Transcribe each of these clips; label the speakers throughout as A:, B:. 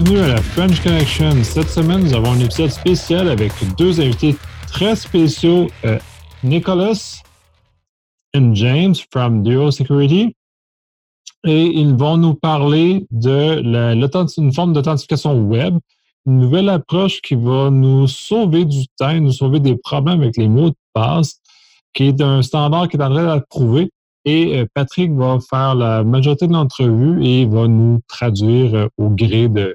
A: bienvenue à la French Connection. Cette semaine, nous avons un épisode spécial avec deux invités très spéciaux, euh, Nicholas and James from Duo Security. Et ils vont nous parler de la, une forme d'authentification web, une nouvelle approche qui va nous sauver du temps, nous sauver des problèmes avec les mots de passe, qui est un standard qui est en train d'être Et euh, Patrick va faire la majorité de l'entrevue et va nous traduire euh, au gré de,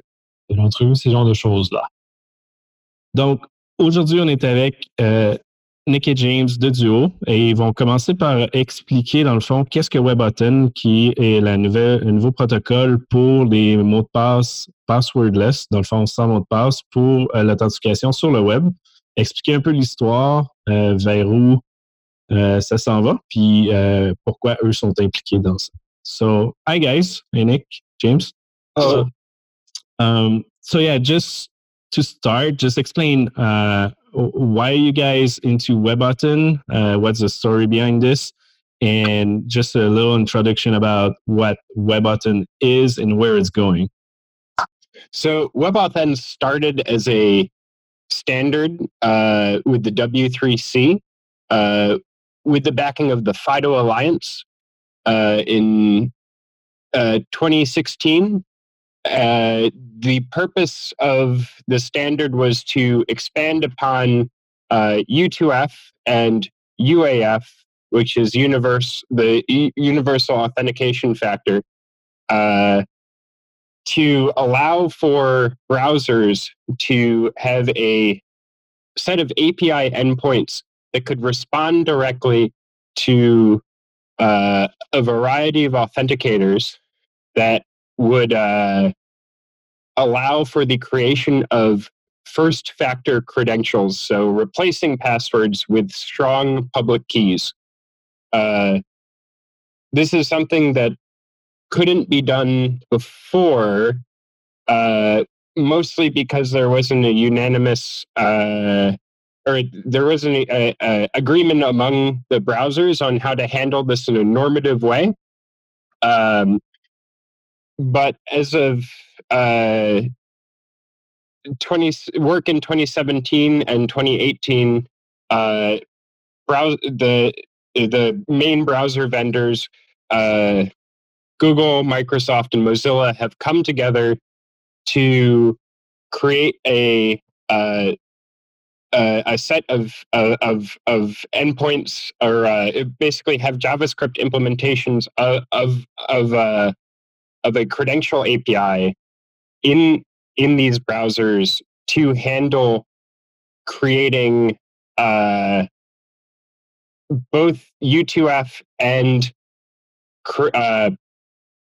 A: de l'entrevue, ces genres de choses-là.
B: Donc, aujourd'hui, on est avec euh, Nick et James de Duo et ils vont commencer par expliquer, dans le fond, qu'est-ce que WebAuthn, qui est la nouvelle, le nouveau protocole pour les mots de passe passwordless, dans le fond, sans mot de passe, pour l'authentification sur le web. Expliquer un peu l'histoire, vers où euh, ça s'en va, puis euh, pourquoi eux sont impliqués dans ça. So, hi guys, hey Nick, James. Um, so yeah, just to start, just explain uh, why you guys into WebAuthn? Uh, what's the story behind this? And just a little introduction about what WebAuthn is and where it's going.
C: So WebAuthn started as a standard uh, with the W3C, uh, with the backing of the FIDO Alliance uh, in uh, 2016. Uh, the purpose of the standard was to expand upon U2F uh, and UAF, which is universe, the e- universal authentication factor, uh, to allow for browsers to have a set of API endpoints that could respond directly to uh, a variety of authenticators that would uh, allow for the creation of first factor credentials, so replacing passwords with strong public keys. Uh, this is something that couldn't be done before, uh, mostly because there wasn't a unanimous uh, or there was an a, a agreement among the browsers on how to handle this in a normative way. Um, but as of uh, 20 work in 2017 and 2018, uh, browse the the main browser vendors, uh, Google, Microsoft, and Mozilla have come together to create a uh, a set of, of, of endpoints or uh, basically have JavaScript implementations of, of, of, uh, of a credential API in, in these browsers to handle creating uh, both U2F and uh,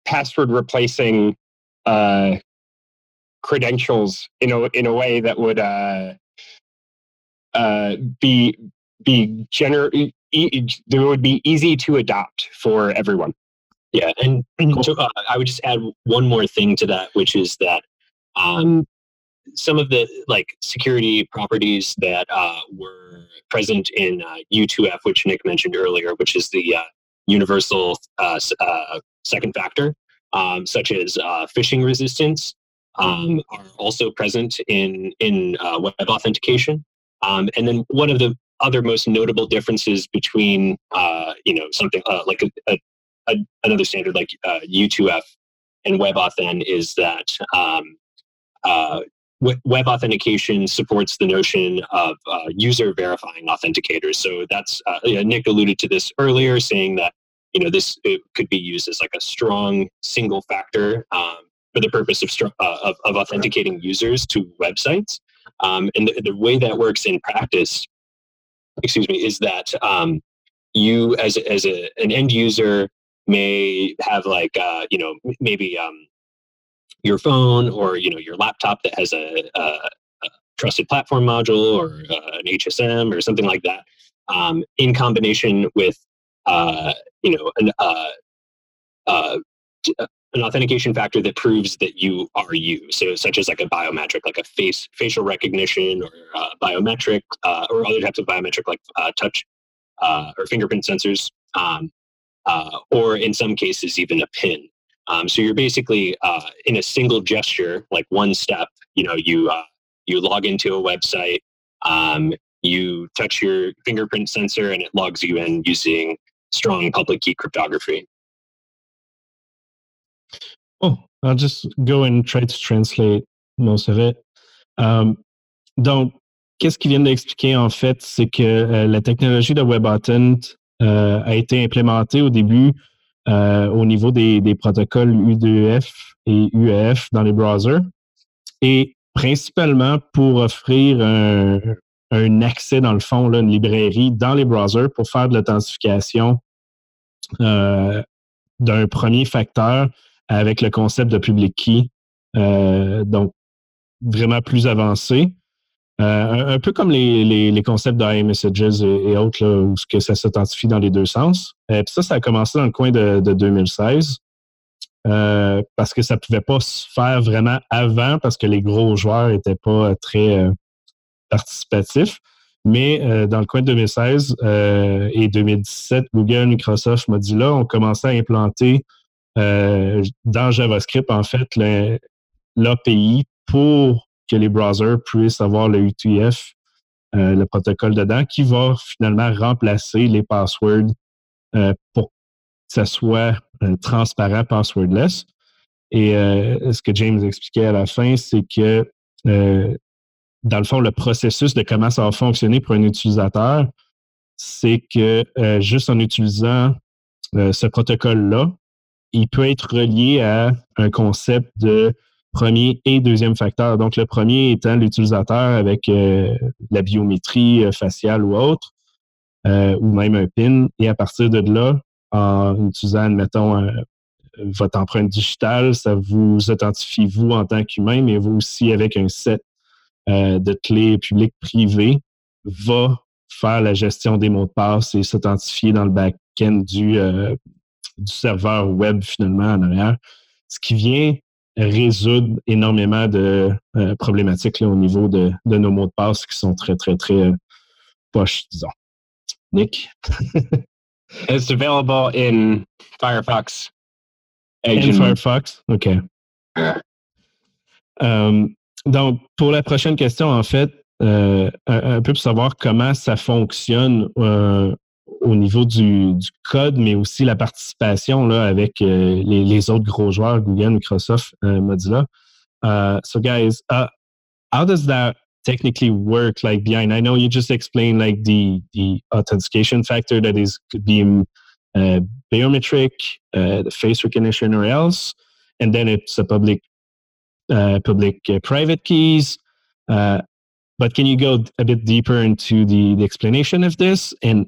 C: password replacing credentials in a, in a way that would uh, be be gener e- there would be easy to adopt for everyone.
D: Yeah, and so, uh, I would just add one more thing to that, which is that um, some of the like security properties that uh, were present in uh, U2F, which Nick mentioned earlier, which is the uh, universal uh, uh, second factor, um, such as uh, phishing resistance, um, are also present in in web authentication. Um, and then one of the other most notable differences between, uh, you know, something uh, like a, a, a, another standard like uh, U2F and WebAuthn is that um, uh, web authentication supports the notion of uh, user verifying authenticators. So that's uh, Nick alluded to this earlier, saying that you know this could be used as like a strong single factor um, for the purpose of, of, of authenticating users to websites. Um, and the, the, way that works in practice, excuse me, is that um, you as as a, an end user may have like uh, you know maybe um, your phone or you know your laptop that has a, a, a trusted platform module or uh, an HSM or something like that, um, in combination with uh, you know an uh, uh, an authentication factor that proves that you are you. So, such as like a biometric, like a face facial recognition, or uh, biometric, uh, or other types of biometric, like uh, touch uh, or fingerprint sensors, um, uh, or in some cases even a PIN. Um, so you're basically uh, in a single gesture, like one step. You know, you uh, you log into a website, um, you touch your fingerprint sensor, and it logs you in using strong public key cryptography.
B: Oh, I'll just go and try to translate most of it. Um, donc, qu'est-ce qu'il vient d'expliquer en fait, c'est que euh, la technologie de WebAuthn euh, a été implémentée au début euh, au niveau des, protocoles U2F et UEF dans les browsers et principalement pour offrir un, accès dans le fond, là, une librairie dans les browsers pour faire de l'authentification euh, d'un premier facteur avec le concept de public key. Donc, vraiment plus avancé. Euh, un, peu comme les, les, les concepts d'iMessages et, et autres, là, où que ça s'authentifie dans les deux sens. Et puis ça, ça a commencé dans le coin de, de 2016. Euh, parce que ça pouvait pas se faire vraiment avant parce que les gros joueurs n'étaient pas très euh, participatifs. Mais euh, dans le coin de 2016 euh, et 2017, Google, Microsoft, Mozilla ont commencé à implanter euh, dans JavaScript, en fait, l'API pour que les browsers puissent avoir le UTF, euh, le protocole dedans, qui va finalement remplacer les passwords euh, pour que ça soit transparent, passwordless. Et ce que James expliquait à la fin, c'est que dans le fond, le processus de comment ça va fonctionner pour un utilisateur, c'est que juste en utilisant ce protocole-là, il peut être relié à un concept de premier et deuxième facteur. Donc, le premier étant l'utilisateur avec euh, la biométrie euh, faciale ou autre, euh, ou même un PIN. Et à partir de là, en utilisant, admettons, votre empreinte digitale, ça vous authentifie vous en tant qu'humain, mais vous aussi avec un set de clés publiques privées, va faire la gestion des mots de passe et s'authentifier dans le back-end du, du serveur web finalement en arrière, ce qui vient résoudre énormément de euh, problématiques là, au niveau de, de, nos mots de passe qui sont très, très, très euh, poches, disons. Nick?
C: It's available in Firefox.
B: In Firefox? OK. Um, donc, pour la prochaine question, en fait, euh, un, un, peu pour savoir comment ça fonctionne euh, au niveau du, du, code, mais aussi la participation là, avec euh, les, les, autres gros joueurs, Google, Microsoft, uh, Mozilla. Uh, so, guys, uh, how does that technically work? Like behind, I know you just explained like the the authentication factor that is could be uh, biometric, uh, the face recognition, or else, and then it's a public uh, public private keys. but can you go a bit deeper into the, the explanation of this and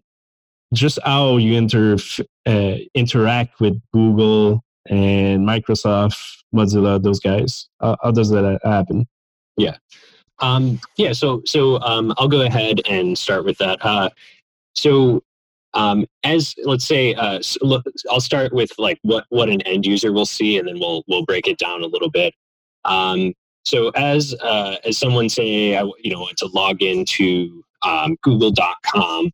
B: just how you inter uh, interact with Google and Microsoft, Mozilla, those guys. How, how does that happen?
D: Yeah. Um, yeah. So so um, I'll go ahead and start with that. Uh, so um, as let's say, uh, so look, I'll start with like what what an end user will see, and then we'll we'll break it down a little bit. Um, so as uh, as someone say, I you know to log into um, Google.com,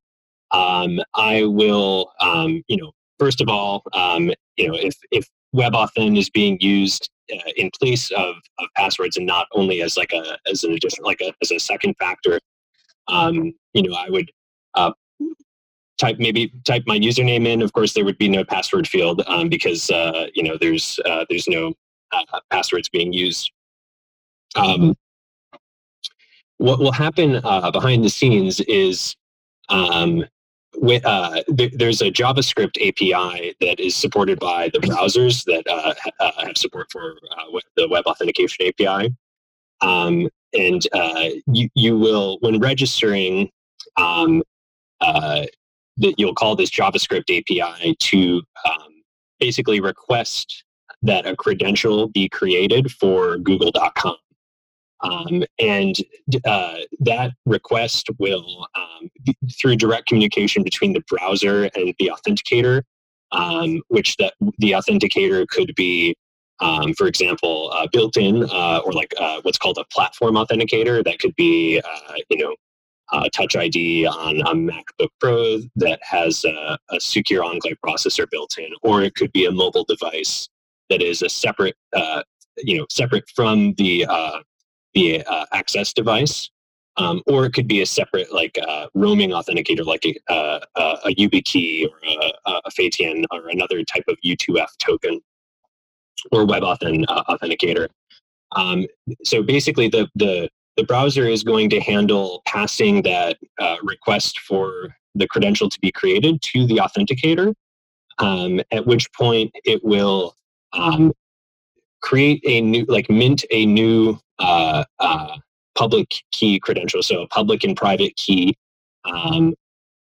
D: um, I will, um, you know, first of all, um, you know, if if WebAuthn is being used uh, in place of, of passwords and not only as like a as an additional like a as a second factor, um, you know, I would uh, type maybe type my username in. Of course, there would be no password field um, because uh, you know there's uh, there's no uh, passwords being used. Um, what will happen uh, behind the scenes is um, uh, th- there's a JavaScript API that is supported by the browsers that uh, uh, have support for uh, the web authentication API. Um, and uh, you, you will, when registering, um, that you'll call this JavaScript API to um, basically request that a credential be created for google.com. Um, and uh, that request will, um, be, through direct communication between the browser and the authenticator, um, which that the authenticator could be, um, for example, uh, built in uh, or like uh, what's called a platform authenticator. That could be, uh, you know, Touch ID on a MacBook Pro that has a, a secure enclave processor built in, or it could be a mobile device that is a separate, uh, you know, separate from the uh, the uh, access device, um, or it could be a separate like uh, roaming authenticator, like a, uh, a YubiKey or a, a or another type of U2F token or WebAuthn uh, authenticator. Um, so basically, the the the browser is going to handle passing that uh, request for the credential to be created to the authenticator, um, at which point it will um, create a new, like mint a new uh, uh, public key credential, so a public and private key um,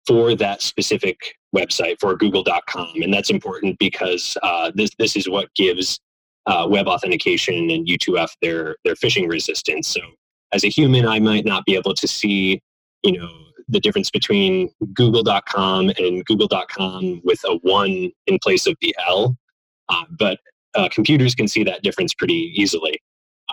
D: for that specific website for google.com. And that's important because uh, this, this is what gives uh, web authentication and U2F their, their phishing resistance. So as a human, I might not be able to see, you know, the difference between google.com and google.com with a one in place of the L. Uh, but uh, computers can see that difference pretty easily.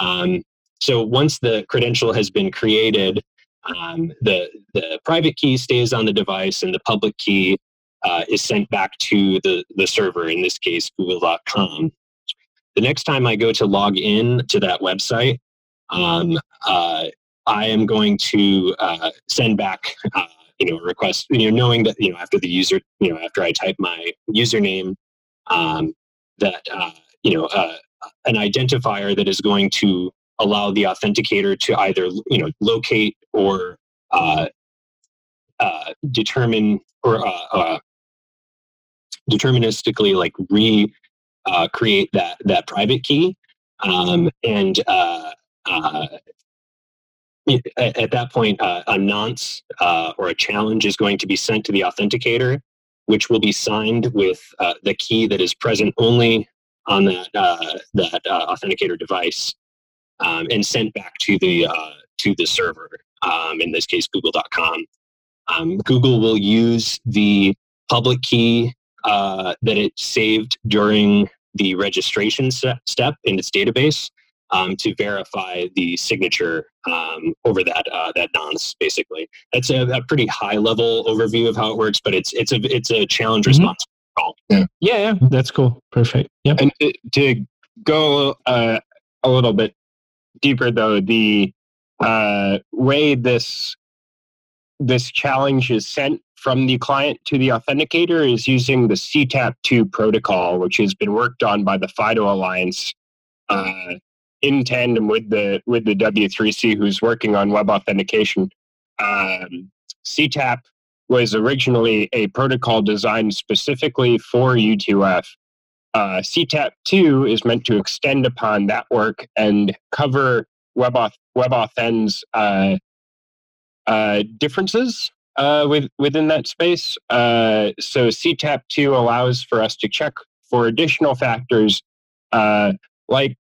D: Um, so once the credential has been created, um, the, the private key stays on the device and the public key uh, is sent back to the, the server, in this case, google.com. The next time I go to log in to that website, um, uh, I am going to uh, send back, uh, you know, a request, you know, knowing that, you know, after the user, you know, after I type my username, um, that, uh, you know, uh, an identifier that is going to allow the authenticator to either, you know, locate or uh, determine or deterministically like re create that that private key. Um, and uh, uh, at, that point, uh, a nonce uh, or a challenge is going to be sent to the authenticator, which will be signed with uh, the key that is present only on that uh, that uh, authenticator device, um, and sent back to the to the server. Um, in this case, Google.com. Um, Google will use the public key that it saved during the registration step in its database um, to verify the signature um, over that uh, that nonce. Basically, that's a, a, pretty high level overview of how it works, but it's it's a it's a challenge mm-hmm. response call.
B: Yeah. yeah, yeah, that's cool. Perfect. Yeah,
C: and to, to go uh, a little bit deeper, though, the uh, way this this challenge is sent from the client to the authenticator is using the CTAP2 protocol, which has been worked on by the FIDO Alliance uh, in tandem with the with the W3C who's working on web authentication. Um, CTAP was originally a protocol designed specifically for U2F. Uh, CTAP 2 is meant to extend upon that work and cover WebAuth, WebAuthN's uh, uh, differences uh, with, within that space. Uh, so CTAP 2 allows for us to check for additional factors uh, like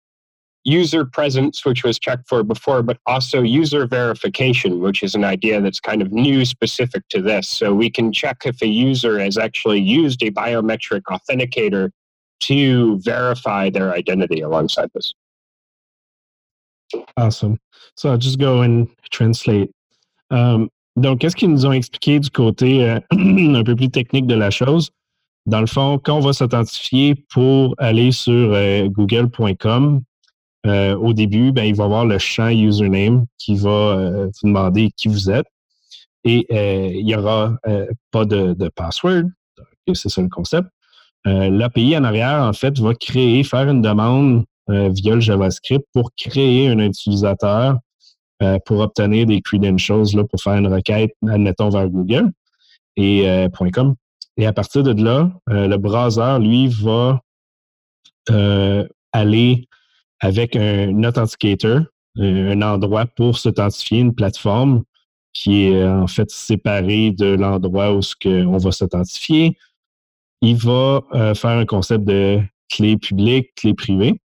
C: user presence, which was checked for before, but also user verification, which is an idea that's kind of new specific to this. So we can check if a user has actually used a biometric authenticator to verify their identity alongside this.
B: Awesome. So I'll just go and translate. Um, donc, qu'est-ce qu'ils nous ont expliqué du côté euh, un peu plus technique de la chose? Dans le fond, quand on va s'authentifier pour aller sur euh, google.com, Euh, au début, ben, il va avoir le champ username qui va vous demander qui vous êtes. Et il n'y aura pas de, de password. C'est ça le concept. L'API en arrière, en fait, va créer, faire une demande via le JavaScript pour créer un utilisateur pour obtenir des credentials là, pour faire une requête, admettons, vers Google et .com. Et à partir de là, le browser, lui, va aller avec un authenticator, un endroit pour s'authentifier, une plateforme qui est en fait séparée de l'endroit où on va s'authentifier. Il va euh, faire un concept de clé publique, clé privée.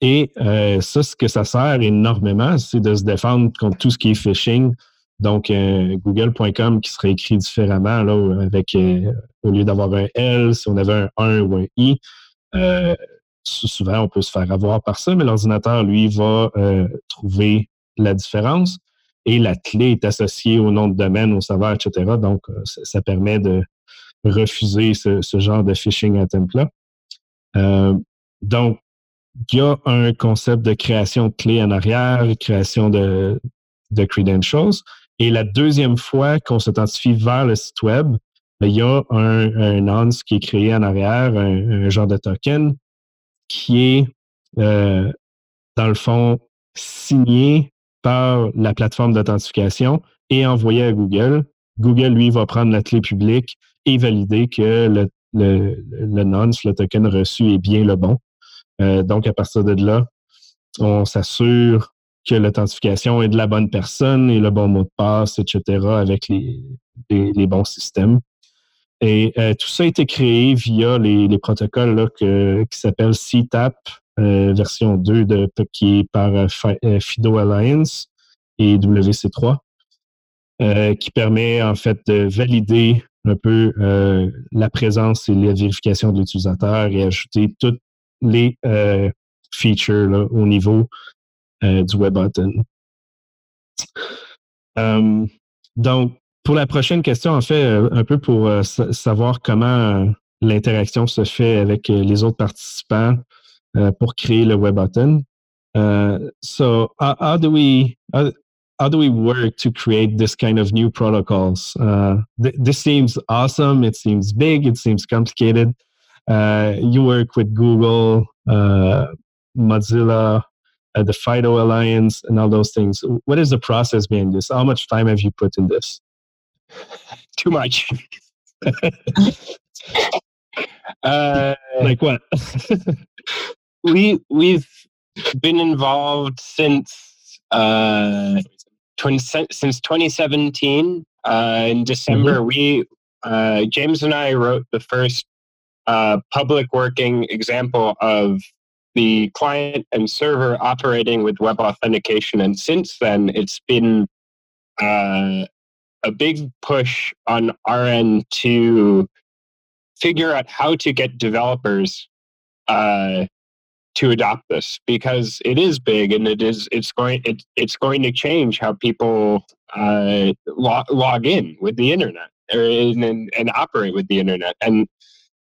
B: Et euh, ça, ce que ça sert énormément, c'est de se défendre contre tout ce qui est phishing. Donc, euh, google.com qui serait écrit différemment, là, avec, au lieu d'avoir un L, si on avait un 1 ou un I, souvent, on peut se faire avoir par ça, mais l'ordinateur, lui, va trouver la différence et la clé est associée au nom de domaine, au serveur, etc. Donc, ça, permet de refuser ce, genre de phishing attempt-là. Euh, donc, il y a un concept de création de clés en arrière, création de, de credentials. Et la deuxième fois qu'on s'authentifie vers le site web, ben, il y a un, un nonce qui est créé en arrière, un, genre de token qui est, euh, dans le fond, signé par la plateforme d'authentification et envoyé à Google. Google, lui, va prendre la clé publique et valider que le, le, le nonce, le token reçu est bien le bon. Euh, donc, à partir de là, on s'assure que l'authentification est de la bonne personne et le bon mot de passe, etc., avec les, les, bons systèmes. Et euh, tout ça a été créé via les, les protocoles là, que, qui s'appellent CTAP, euh, version 2 de, qui est par FIDO Alliance et WC3, qui permet en fait de valider un peu la présence et la vérification de l'utilisateur et ajouter toutes les euh, features au niveau euh, du web button. Um, donc, pour la prochaine question, en fait, euh, un peu pour savoir comment l'interaction se fait avec les autres participants pour créer le web button. so, how, how, do we how, how, do we work to create this kind of new protocols? Uh, th this seems awesome. It seems big. It seems complicated. Uh, you work with Google, uh, Mozilla, uh, the FIDO Alliance, and all those things. What is the process behind this? How much time have you put in this?
C: Too much.
B: uh, like what?
C: we we've been involved since uh, 20, since 2017. Uh, in December, mm-hmm. we uh, James and I wrote the first uh, public working example of the client and server operating with web authentication. And since then, it's been uh, a big push on our end to figure out how to get developers uh, to adopt this because it is big and it is it's going it, it's going to change how people uh, log, log in with the internet or in, and, and operate with the internet and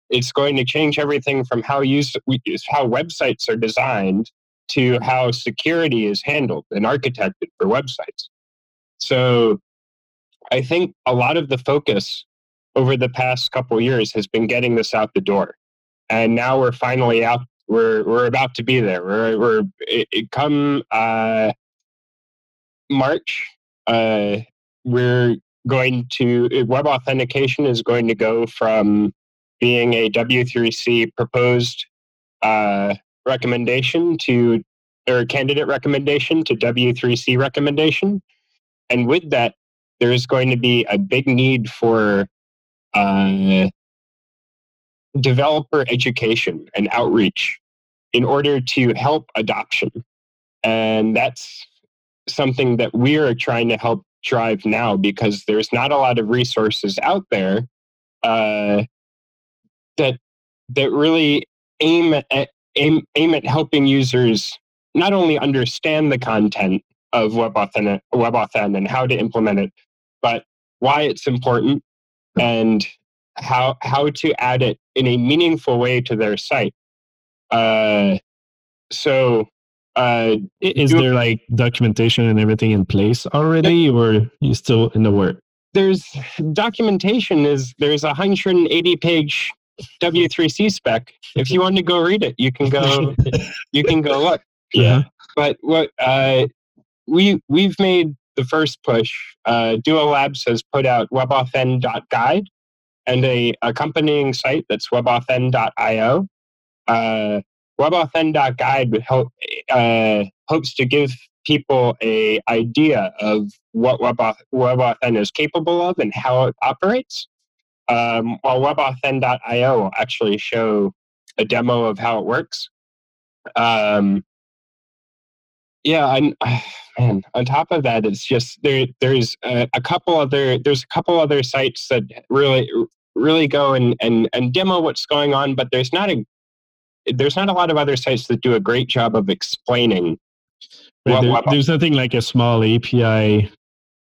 C: it's going to change everything from how use how websites are designed to how security is handled and architected for websites. So I think a lot of the focus over the past couple years has been getting this out the door. And now we're finally out we're we're about to be there. We're we're it, it come uh March uh we're going to web authentication is going to go from being a W3C proposed uh, recommendation to or candidate recommendation to W3C recommendation. And with that, there is going to be a big need for uh, developer education and outreach in order to help adoption. And that's something that we are trying to help drive now because there's not a lot of resources out there uh, that that really aim at aim, aim at helping users not only understand the content of WebAuthn, WebAuthn and how to implement it, but why it's important and how how to add it in a meaningful way to their site. Uh, so, uh,
B: is there like documentation and everything in place already, or you still in the work?
C: There's documentation. Is there's a 180 page W3C spec. If you want to go read it, you can go. you can go look.
B: Yeah.
C: But what uh, we we've made the first push. Uh, Duo Labs has put out webauthn.guide and a accompanying site that's webauthn.io. Uh, webauthn.guide help, uh, hopes to give people a idea of what WebAuth, WebAuthn is capable of and how it operates um, while webauthn.io will actually show a demo of how it works. Um, yeah, and man, on top of that, it's just there. There's a, a, couple other there's a couple other sites that really really go and, and and demo what's going on, but there's not a there's not a lot of other sites that do a great job of explaining.
B: Right, there, there's nothing like a small API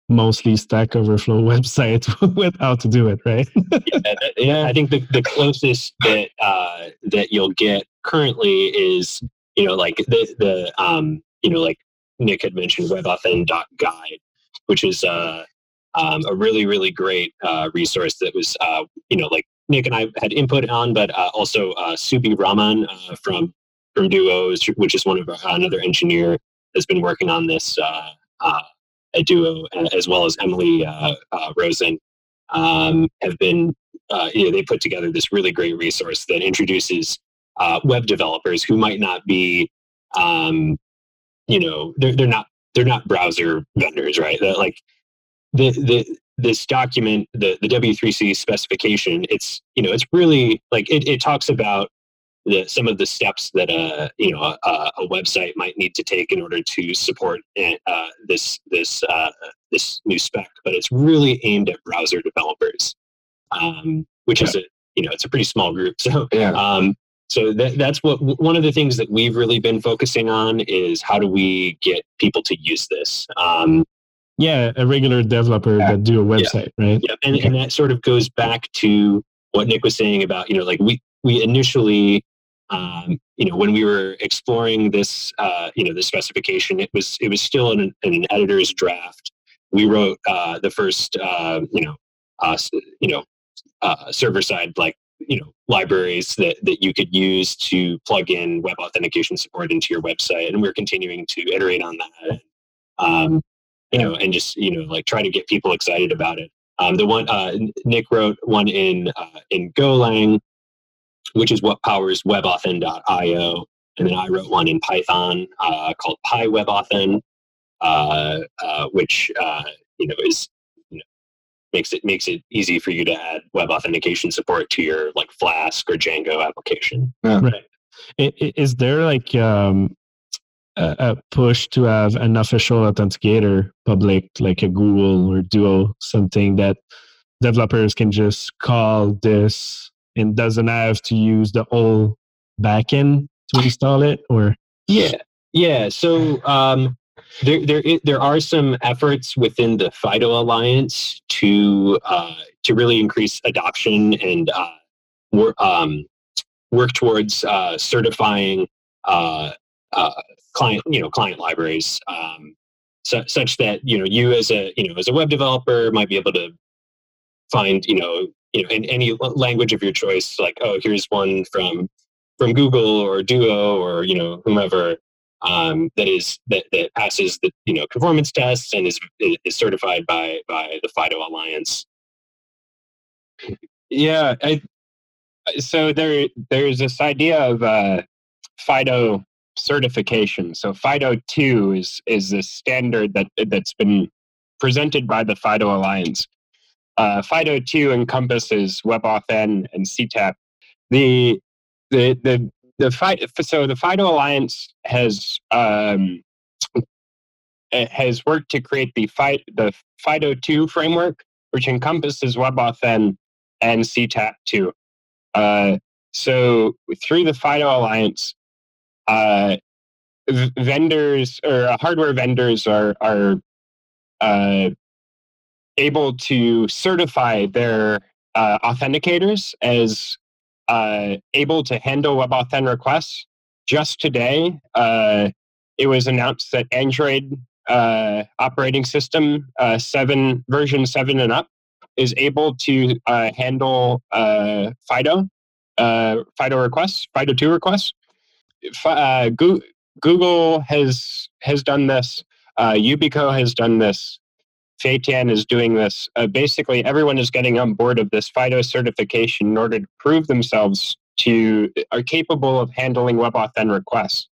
B: mostly Stack Overflow website with how to do it, right?
D: yeah, yeah, I think the, the closest that uh, that you'll get currently is you know, like the the um, you know, like Nick had mentioned, WebAuthn.guide, which is uh, um, a really really great uh, resource that was uh, you know like Nick and I had input on, but uh, also uh, Suby Raman uh, from from Duo, which is one of our, another engineer has been working on this uh, uh, at Duo, as well as Emily uh, uh, Rosen, um, have been. Uh, you know, they put together this really great resource that introduces uh, web developers who might not be, um, you know, they're they're not they're not browser vendors, right? That like the the this document, the the W3C specification, it's you know it's really like it, it talks about the, some of the steps that a you know a, a, website might need to take in order to support uh, this this uh, this new spec, but it's really aimed at browser developers, um, which yeah. is a you know it's a pretty small group. So yeah. Um, so that, that's what one of the things that we've really been focusing on is how do we get people to use this. Um,
B: yeah, a regular developer yeah. that do a website,
D: yeah.
B: right?
D: Yeah, and, and that sort of goes back to what Nick was saying about you know like we we initially um, you know, when we were exploring this, uh, you know, the specification, it was it was still in an, in an editor's draft. We wrote uh, the first, uh, you know, uh, you know, uh, server side like you know libraries that that you could use to plug in web authentication support into your website, and we're continuing to iterate on that. Um, you know, and just you know, like try to get people excited about it. Um, the one uh, Nick wrote one in in Golang which is what powers WebAuthn.io. And then I wrote one in Python uh, called PyWebAuthn, uh, uh, which uh, you know is you know, makes it makes it easy for you to add web authentication support to your like Flask or Django application.
B: Yeah. Right. Is there like um, a push to have an official authenticator public, like a Google or Duo, something that developers can just call this and doesn't have to use the old backend to install it or?
D: Yeah yeah so um, there there there are some efforts within the fido alliance to uh, to really increase adoption and uh, work um, work towards uh, certifying uh, client you know client libraries um, su- such that you know you as a you know as a web developer might be able to find you know you know in any language of your choice like oh here's one from from google or duo or you know whomever um, that is that, that passes the you know conformance tests and is is certified by by the fido alliance.
C: Yeah I, so there there's this idea of uh, fido certification so fido 2 is is the standard that that's been presented by the fido alliance uh, FIDO 2 encompasses WebAuthn and CTAP. The the the the FIDO, so the FIDO Alliance has um, has worked to create the FIDO, the FIDO 2 framework, which encompasses WebAuthn and CTAP 2. Uh, so through the FIDO Alliance, uh, vendors or uh, hardware vendors are are uh, able to certify their uh, authenticators as uh, able to handle WebAuthn requests. Just today, uh, it was announced that Android uh, operating system uh, seven version seven and up is able to uh, handle FIDO FIDO requests, FIDO two requests. Google has has done this. Yubico has done this. Feitian is doing this. Uh, basically, everyone is getting on board of this FIDO certification in order to prove themselves to are capable of handling web WebAuthn requests.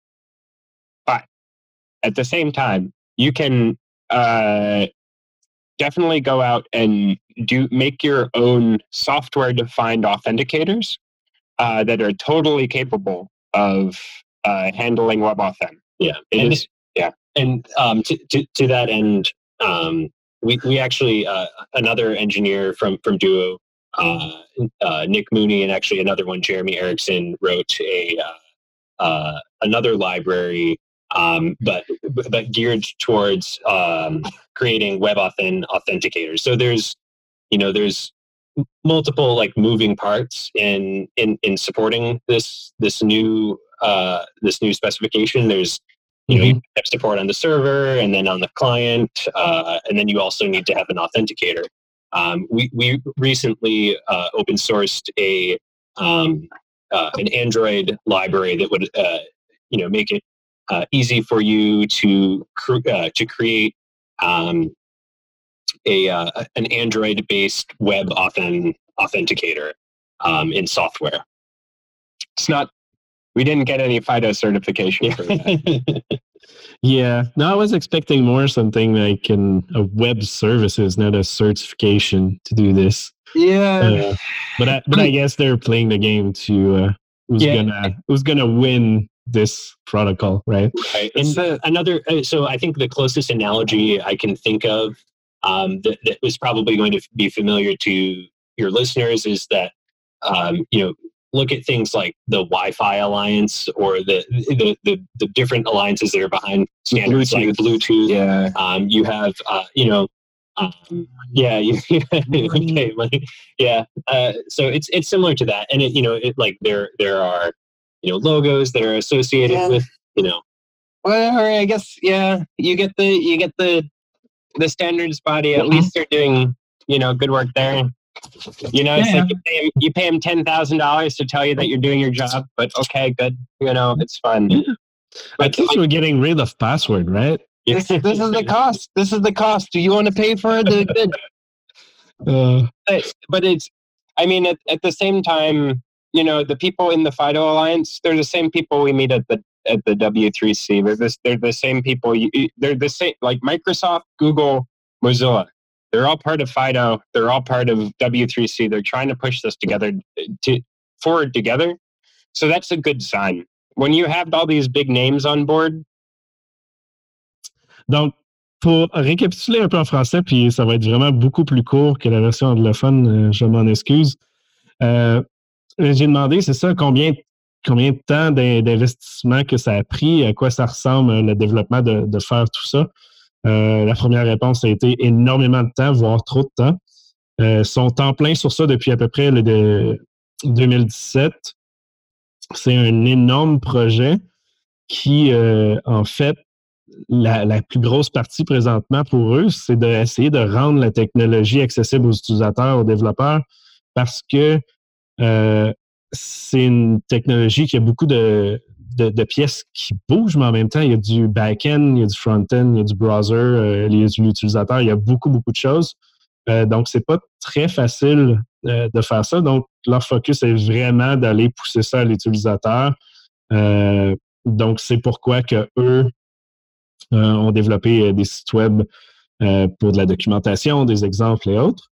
C: But at the same time, you can uh, definitely go out and do make your own software-defined authenticators uh, that are totally capable of uh, handling WebAuthn.
D: Yeah, it and, is, Yeah, and um, to, to, to that end, um, we we actually uh, another engineer from from Duo, uh, uh, Nick Mooney, and actually another one, Jeremy Erickson, wrote a uh, uh, another library, um, but but geared towards um, creating WebAuthn authenticators. So there's you know there's multiple like moving parts in in in supporting this this new uh, this new specification. There's you know, mm-hmm. you have support on the server and then on the client, uh, and then you also need to have an authenticator. Um, we we recently uh, open sourced a um, uh, an Android library that would uh, you know make it uh, easy for you to cr- uh, to create um, a an Android based web authen- authenticator um, in software.
C: It's not we didn't get any FIDO certification for that.
B: yeah, no, I was expecting more something like an, a web services, not a certification to do this.
C: Yeah,
B: uh, but I, but I guess they're playing the game to uh, who's yeah. gonna who's gonna win this protocol, right?
D: Right. And uh, another, so I think the closest analogy I can think of um, that, that was probably going to be familiar to your listeners is that um, you know look at things like the Wi-Fi alliance or the the, the, the different alliances that are behind standards Bluetooth. like Bluetooth.
C: Yeah.
D: Um, you have uh, you know. Um, yeah, you, okay, yeah. Uh, so it's it's similar to that, and it you know it like there there are you know logos that are associated yeah. with you know.
C: Well, I guess yeah. You get the you get the the standards body. At mm-hmm. least they're doing you know good work there. You know, it's yeah. like you pay, him, you pay him ten thousand dollars to tell you that you're doing your job, but okay, good. You know, it's fun.
B: But I think like, we're getting rid of password, right?
C: This, this is the cost. This is the cost. Do you want to pay for the good? Uh, but, but it's, I mean, at, at the same time, you know, the people in the FIDO Alliance, they're the same people we meet at the at the W3C. They're this, they're the same people. You, they're the same, like Microsoft, Google, Mozilla. They're all part of FIDO. They're all part of W3C. They're trying to push this together to forward together. So that's a good sign. When you have all these big names on board.
B: Donc, pour récapituler un peu en français, puis ça va être vraiment beaucoup plus court que la version anglophone, euh, je m'en excuse. Euh, J'ai demandé, c'est ça, combien, combien de temps d'investissement que ça a pris, à quoi ça ressemble le développement de, faire tout ça? Euh, la première réponse a été énormément de temps, voire trop de temps. Euh, sont en plein sur ça depuis à peu près le de 2017. C'est un énorme projet qui, euh, en fait, la, plus grosse partie présentement pour eux, c'est d'essayer de rendre la technologie accessible aux utilisateurs, aux développeurs, parce que euh, c'est une technologie qui a beaucoup de, pièces qui bougent, mais en même temps, il y a du back-end, il y a du front-end, il y a du browser, euh, il y a de l'utilisateur, il y a beaucoup, beaucoup de choses. Euh, donc, c'est pas très facile euh, de faire ça. Donc, leur focus est vraiment d'aller pousser ça à l'utilisateur. Euh, donc, c'est pourquoi que eux ont développé des sites web pour de la documentation, des exemples et autres.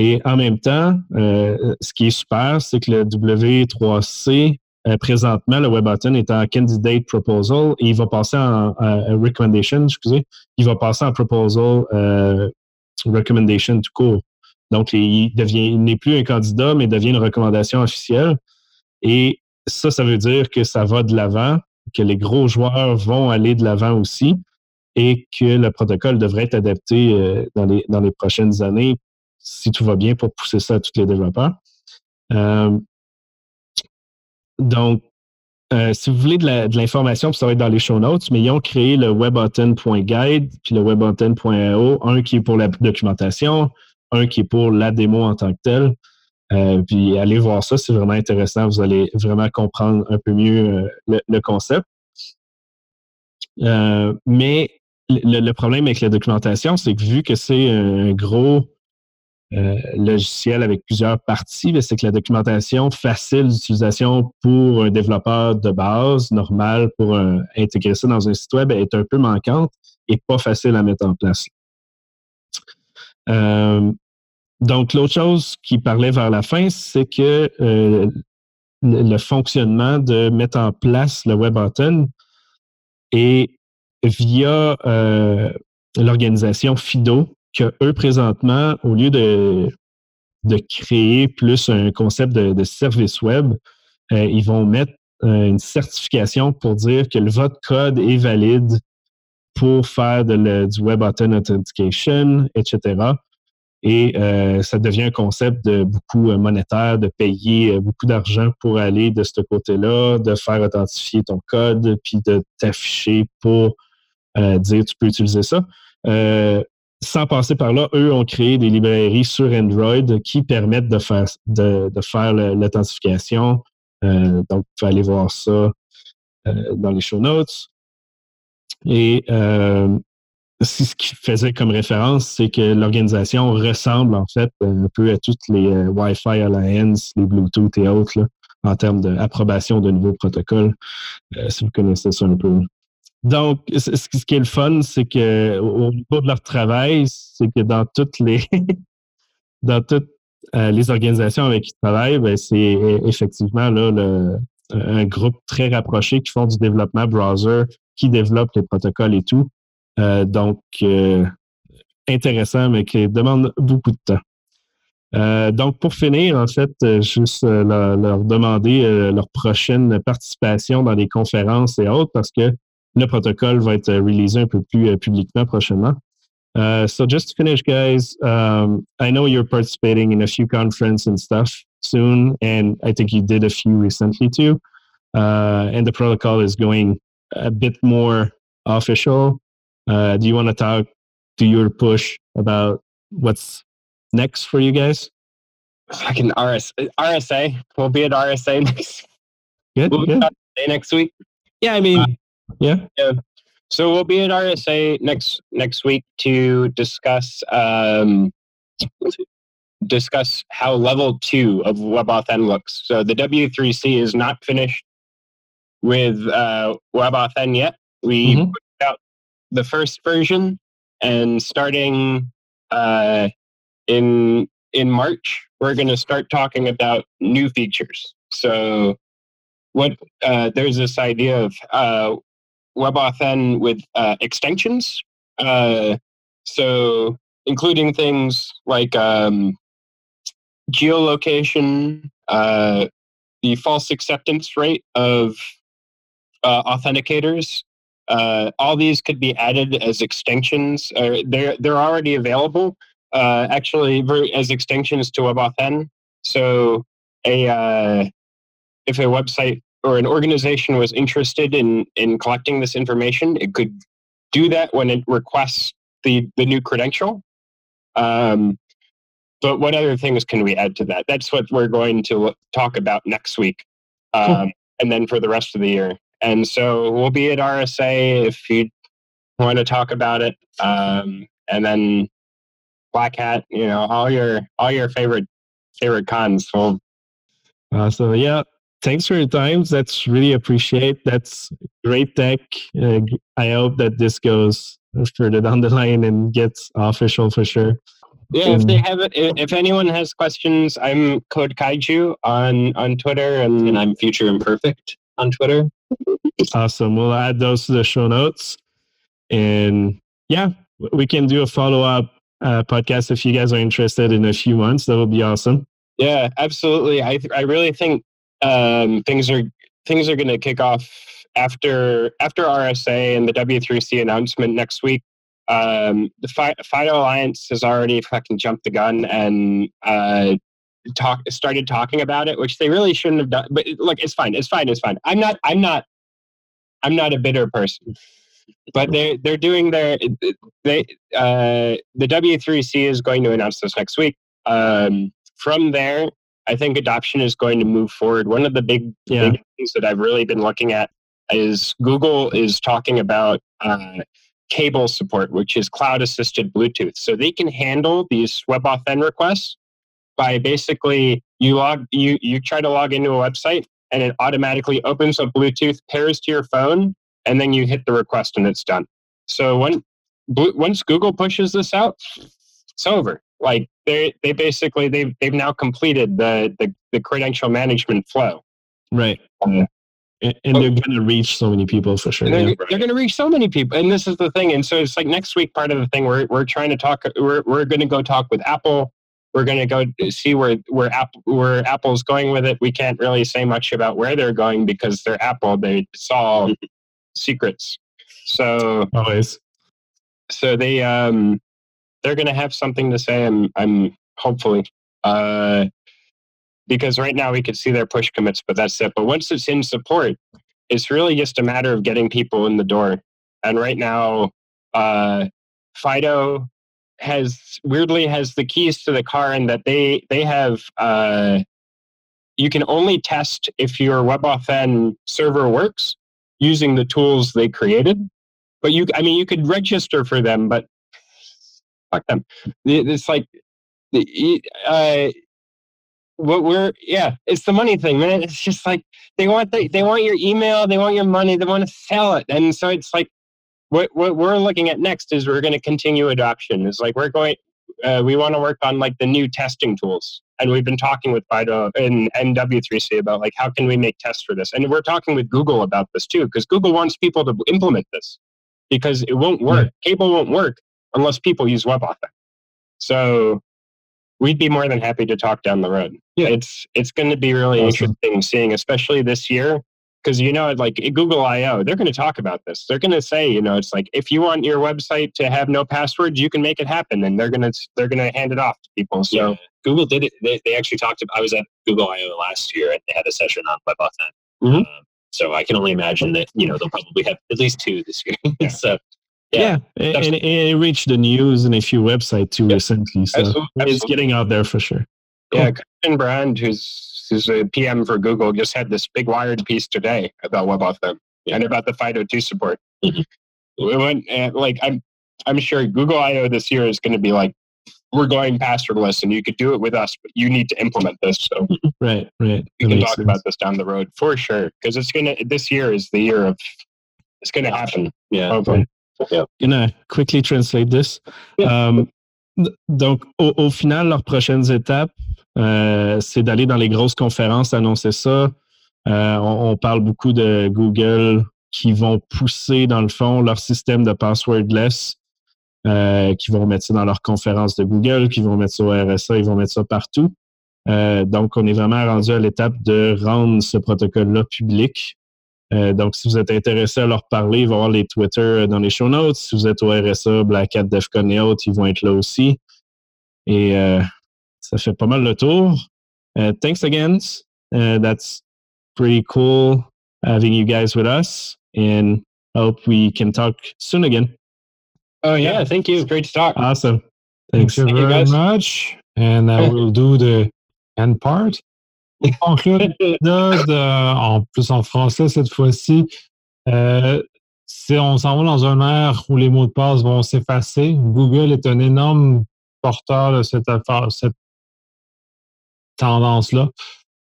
B: Et en même temps, ce qui est super, c'est que le W3C euh, présentement, le WebButton est en Candidate Proposal et il va passer en, Recommendation, excusez, il va passer en Proposal euh, Recommendation tout court. Donc, il n'est plus un candidat, mais devient une recommandation officielle. Et ça, ça veut dire que ça va de l'avant, que les gros joueurs vont aller de l'avant aussi et que le protocole devrait être adapté euh, dans, les, dans les prochaines années, si tout va bien, pour pousser ça à tous les développeurs. Donc, euh, si vous voulez de l'information, ça va être dans les show notes, mais ils ont créé le webbutton.guide puis le webbutton.io, un qui est pour la documentation, un qui est pour la démo en tant que telle. Euh, puis allez voir ça, c'est vraiment intéressant. Vous allez vraiment comprendre un peu mieux euh, le, concept. mais le, problème avec la documentation, c'est que vu que c'est un gros euh, logiciel avec plusieurs parties, c'est que la documentation facile d'utilisation pour un développeur de base, normal, pour intégrer ça dans un site web, est un peu manquante et pas facile à mettre en place. Euh, donc, l'autre chose qui parlait vers la fin, c'est que euh, le, fonctionnement de mettre en place le WebAuthn est via l'organisation FIDO, que eux, présentement, au lieu de, de créer plus un concept de, service web, euh, ils vont mettre euh, une certification pour dire que votre code est valide pour faire du Web Authentication, etc. Et euh, ça devient un concept de beaucoup monétaire, de payer beaucoup d'argent pour aller de ce côté-là, de faire authentifier ton code, puis de t'afficher pour dire tu peux utiliser ça. Sans passer par là, eux ont créé des librairies sur Android qui permettent de faire, l'authentification. donc, vous pouvez aller voir ça dans les show notes. Et ce qui faisait comme référence, c'est que l'organisation ressemble en fait un peu à toutes les euh, Wi-Fi Alliance, les Bluetooth et autres, en termes d'approbation de nouveaux protocoles, euh, si vous connaissez ça un peu. Donc, ce qui est le fun, c'est que au niveau de leur travail, c'est que dans toutes les dans toutes euh, les organisations avec qui ils travaillent, ben, c'est effectivement là, le, un groupe très rapproché qui font du développement browser, qui développent les protocoles et tout. Euh, donc, euh, intéressant, mais qui demande beaucoup de temps. Donc, pour finir, en fait, juste leur, demander leur prochaine participation dans des conférences et autres parce que le protocole va être releasé un peu plus publiquement prochainement. so just to finish, guys, um, I know you're participating in a few conferences and stuff soon, and I think you did a few recently too. Uh, and the protocol is going a bit more official. Uh, do you want to talk to your push about what's next for you guys?
C: Fucking RS, RSA. We'll be at RSA next.
B: Good.
C: We'll
B: good.
C: next week.
B: Yeah, I mean, uh, yeah,
C: yeah. So we'll be at RSA next next week to discuss um, discuss how level two of WebAuthn looks. So the W3C is not finished with uh, WebAuthn yet. We mm-hmm the first version, and starting uh, in in March, we're going to start talking about new features. So, what uh, there's this idea of uh, WebAuthn with uh, extensions. Uh, so, including things like um, geolocation, uh, the false acceptance rate of uh, authenticators, uh, all these could be added as extensions. They're they're already available uh, actually as extensions to WebAuthn. So a if a website or an organization was interested in in collecting this information, it could do that when it requests the the new credential. Um, but what other things can we add to that? That's what we're going to talk about next week, um, cool. and then for the rest of the year. And so we'll be at RSA if you want to talk about it. Um, and then Black Hat, you know, all your all your favorite favorite cons. Well,
B: uh, so yeah, thanks for your time. That's really appreciate. That's great tech. Uh, I hope that this goes further down the line and gets official for sure.
C: Yeah, if they have it, if anyone has questions, I'm Code Kaiju on on Twitter, and,
D: and I'm Future Imperfect on Twitter.
B: Awesome. We'll add those to the show notes. And yeah, we can do a follow up uh, podcast if you guys are interested in a few months. That would be awesome.
C: Yeah, absolutely. I th- I really think um, things are things are going to kick off after after RSA and the W3C announcement next week. Um, the Fi- FIDO Alliance has already fucking jumped the gun and uh, talk started talking about it, which they really shouldn't have done. But look, it's fine. It's fine. It's fine. I'm not. I'm not. I'm not a bitter person. But they're they're doing their they uh, the W3C is going to announce this next week. Um, from there, I think adoption is going to move forward. One of the big, yeah. big things that I've really been looking at is Google is talking about uh, cable support, which is cloud assisted Bluetooth. So they can handle these web WebAuthn requests by basically you log you you try to log into a website and it automatically opens up Bluetooth, pairs to your phone, and then you hit the request and it's done. So when once Google pushes this out, it's over. Like they they basically they've they've now completed the the, the credential management flow.
B: Right. Um, and, and they're going to reach so many people for sure.
C: They're, yeah. they're going to reach so many people, and this is the thing. And so it's like next week, part of the thing we're we're trying to talk. We're we're going to go talk with Apple we're going to go see where where Apple where Apple's going with it. We can't really say much about where they're going because they're Apple. They solve secrets. So
B: always.
C: So they um they're going to have something to say. I'm, I'm hopefully, uh, because right now we could see their push commits, but that's it. But once it's in support, it's really just a matter of getting people in the door. And right now, uh, FIDO has weirdly has the keys to the car, and that they they have. Uh, you can only test if your WebAuthn server works using the tools they created. But you, I mean, you could register for them, but fuck them. It's like, uh, what we're yeah, it's the money thing, man. It's just like they want the, they want your email, they want your money, they want to sell it, and so it's like what what we're looking at next is we're going to continue adoption. It's like we're going, uh, we want to work on like the new testing tools, and we've been talking with FIDO and, and W3C about like how can we make tests for this, and we're talking with Google about this too because Google wants people to implement this because it won't work. Yeah. Cable won't work unless people use WebAuthn. So we'd be more than happy to talk down the road. Yeah, it's it's going to be really awesome. interesting seeing, especially this year, because you know, like Google I/O, they're going to talk about this. They're going to say, you know, it's like if you want your website to have no passwords, you can make it happen, and they're going to they're going to hand it off to people. So
D: yeah. Google did it. They, they actually talked. About, I was at Google I/O last year, and they had a session on WebAuthn. Mm-hmm. Um, so I can only imagine that you know they'll probably have at least two this year. Yeah. so
B: yeah, yeah. And, and, it reached the news and a few websites too recently. So Absolutely. it's getting out there for sure.
C: Cool. Yeah, Christiaan Brand, who's who's a PM for Google, just had this big wired piece today about WebAuthn yeah. and about the FIDO2 support. Mm-hmm. We went and like I'm I'm sure Google I/O this year is going to be like we're going passwordless and you could do it with us, but you need to implement this. So
B: right, right.
C: We can talk sense. about this down the road for sure because it's gonna. This year is the year of. It's gonna happen.
B: Yeah. Hopefully. Yeah. Gonna quickly translate this. Yeah. Um, donc, au, au, final, leurs prochaines étapes, euh, c'est d'aller dans les grosses conférences, annoncer ça. Euh, on, on, parle beaucoup de Google qui vont pousser, dans le fond, leur système de passwordless, euh, qui vont mettre ça dans leurs conférences de Google, qui vont mettre ça au RSA, ils vont mettre ça partout. Donc, on est vraiment rendu à l'étape de rendre ce protocole-là public euh, donc, si vous êtes intéressé à leur parler, ils vont avoir les Twitter euh, dans les show notes. Si vous êtes au RSA, Black Hat, Defcon et autres, ils vont être là aussi. Et euh, ça fait pas mal le tour. Uh, thanks again. Uh, that's pretty cool having you guys with us. And hope we can talk soon again.
C: Oh, yeah. yeah thank you. It's great to talk.
B: Awesome.
A: Thanks. Thank you very much. And I will do the end part. Conclure en plus en français cette fois-ci. Euh, on s'en va dans un air où les mots de passe vont s'effacer. Google est un énorme porteur de cette cette tendance-là.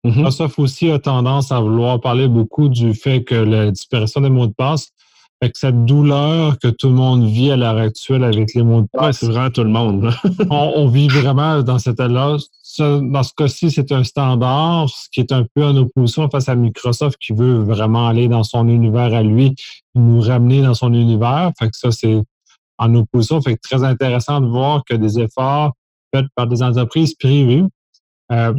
A: Mm-hmm. Microsoft aussi a tendance à vouloir parler beaucoup du fait que la disparition des mots de passe avec cette douleur que tout le monde vit à l'heure actuelle avec les mots de passe.
B: c'est vraiment tout le monde.
A: on, vit vraiment dans cette Dans ce cas-ci, c'est un standard, ce qui est un peu en opposition face à Microsoft qui veut vraiment aller dans son univers à lui, nous ramener dans son univers. Fait que ça, c'est en opposition. Fait que très intéressant de voir que des efforts faits par des entreprises privées. Euh,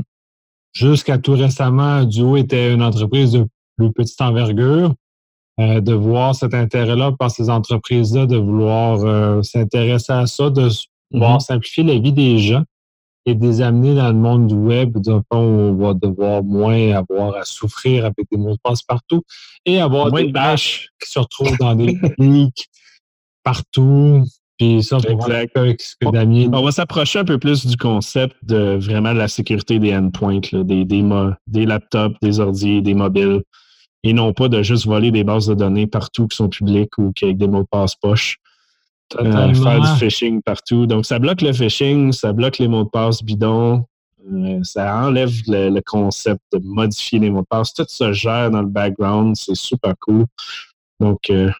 A: jusqu'à tout récemment, Duo était une entreprise de plus petite envergure. Euh, de voir cet intérêt-là par ces entreprises-là, de vouloir euh, s'intéresser à ça, de vouloir mm-hmm. simplifier la vie des gens et de les amener dans le monde du web. Donc, on va devoir moins avoir à souffrir avec des mots de passe partout et avoir des bâches qui se retrouvent dans des clics partout. Puis ça,
B: que Damien... On va s'approcher un peu plus du concept de vraiment la sécurité des endpoints, des, des, des laptops, des ordi, des mobiles et non pas de juste voler des bases de données partout qui sont publiques ou qui avec des mots de passe poche. Euh, faire du phishing partout. Donc, ça bloque le phishing, ça bloque les mots de passe bidons, euh, ça enlève le, concept de modifier les mots de passe. Tout se gère dans le background, c'est super cool. Donc, euh,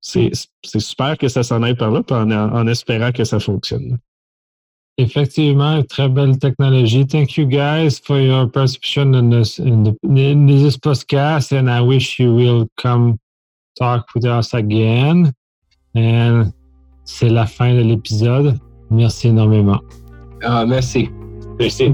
B: c'est super que ça s'en aille par là, en espérant que ça fonctionne.
A: Effectivement, très belle technologie. Thank you guys for your participation in this in, the, in this podcast, and I wish you will come talk with us again. And c'est la fin de l'épisode. Merci énormément.
C: Ah, merci.
D: Merci.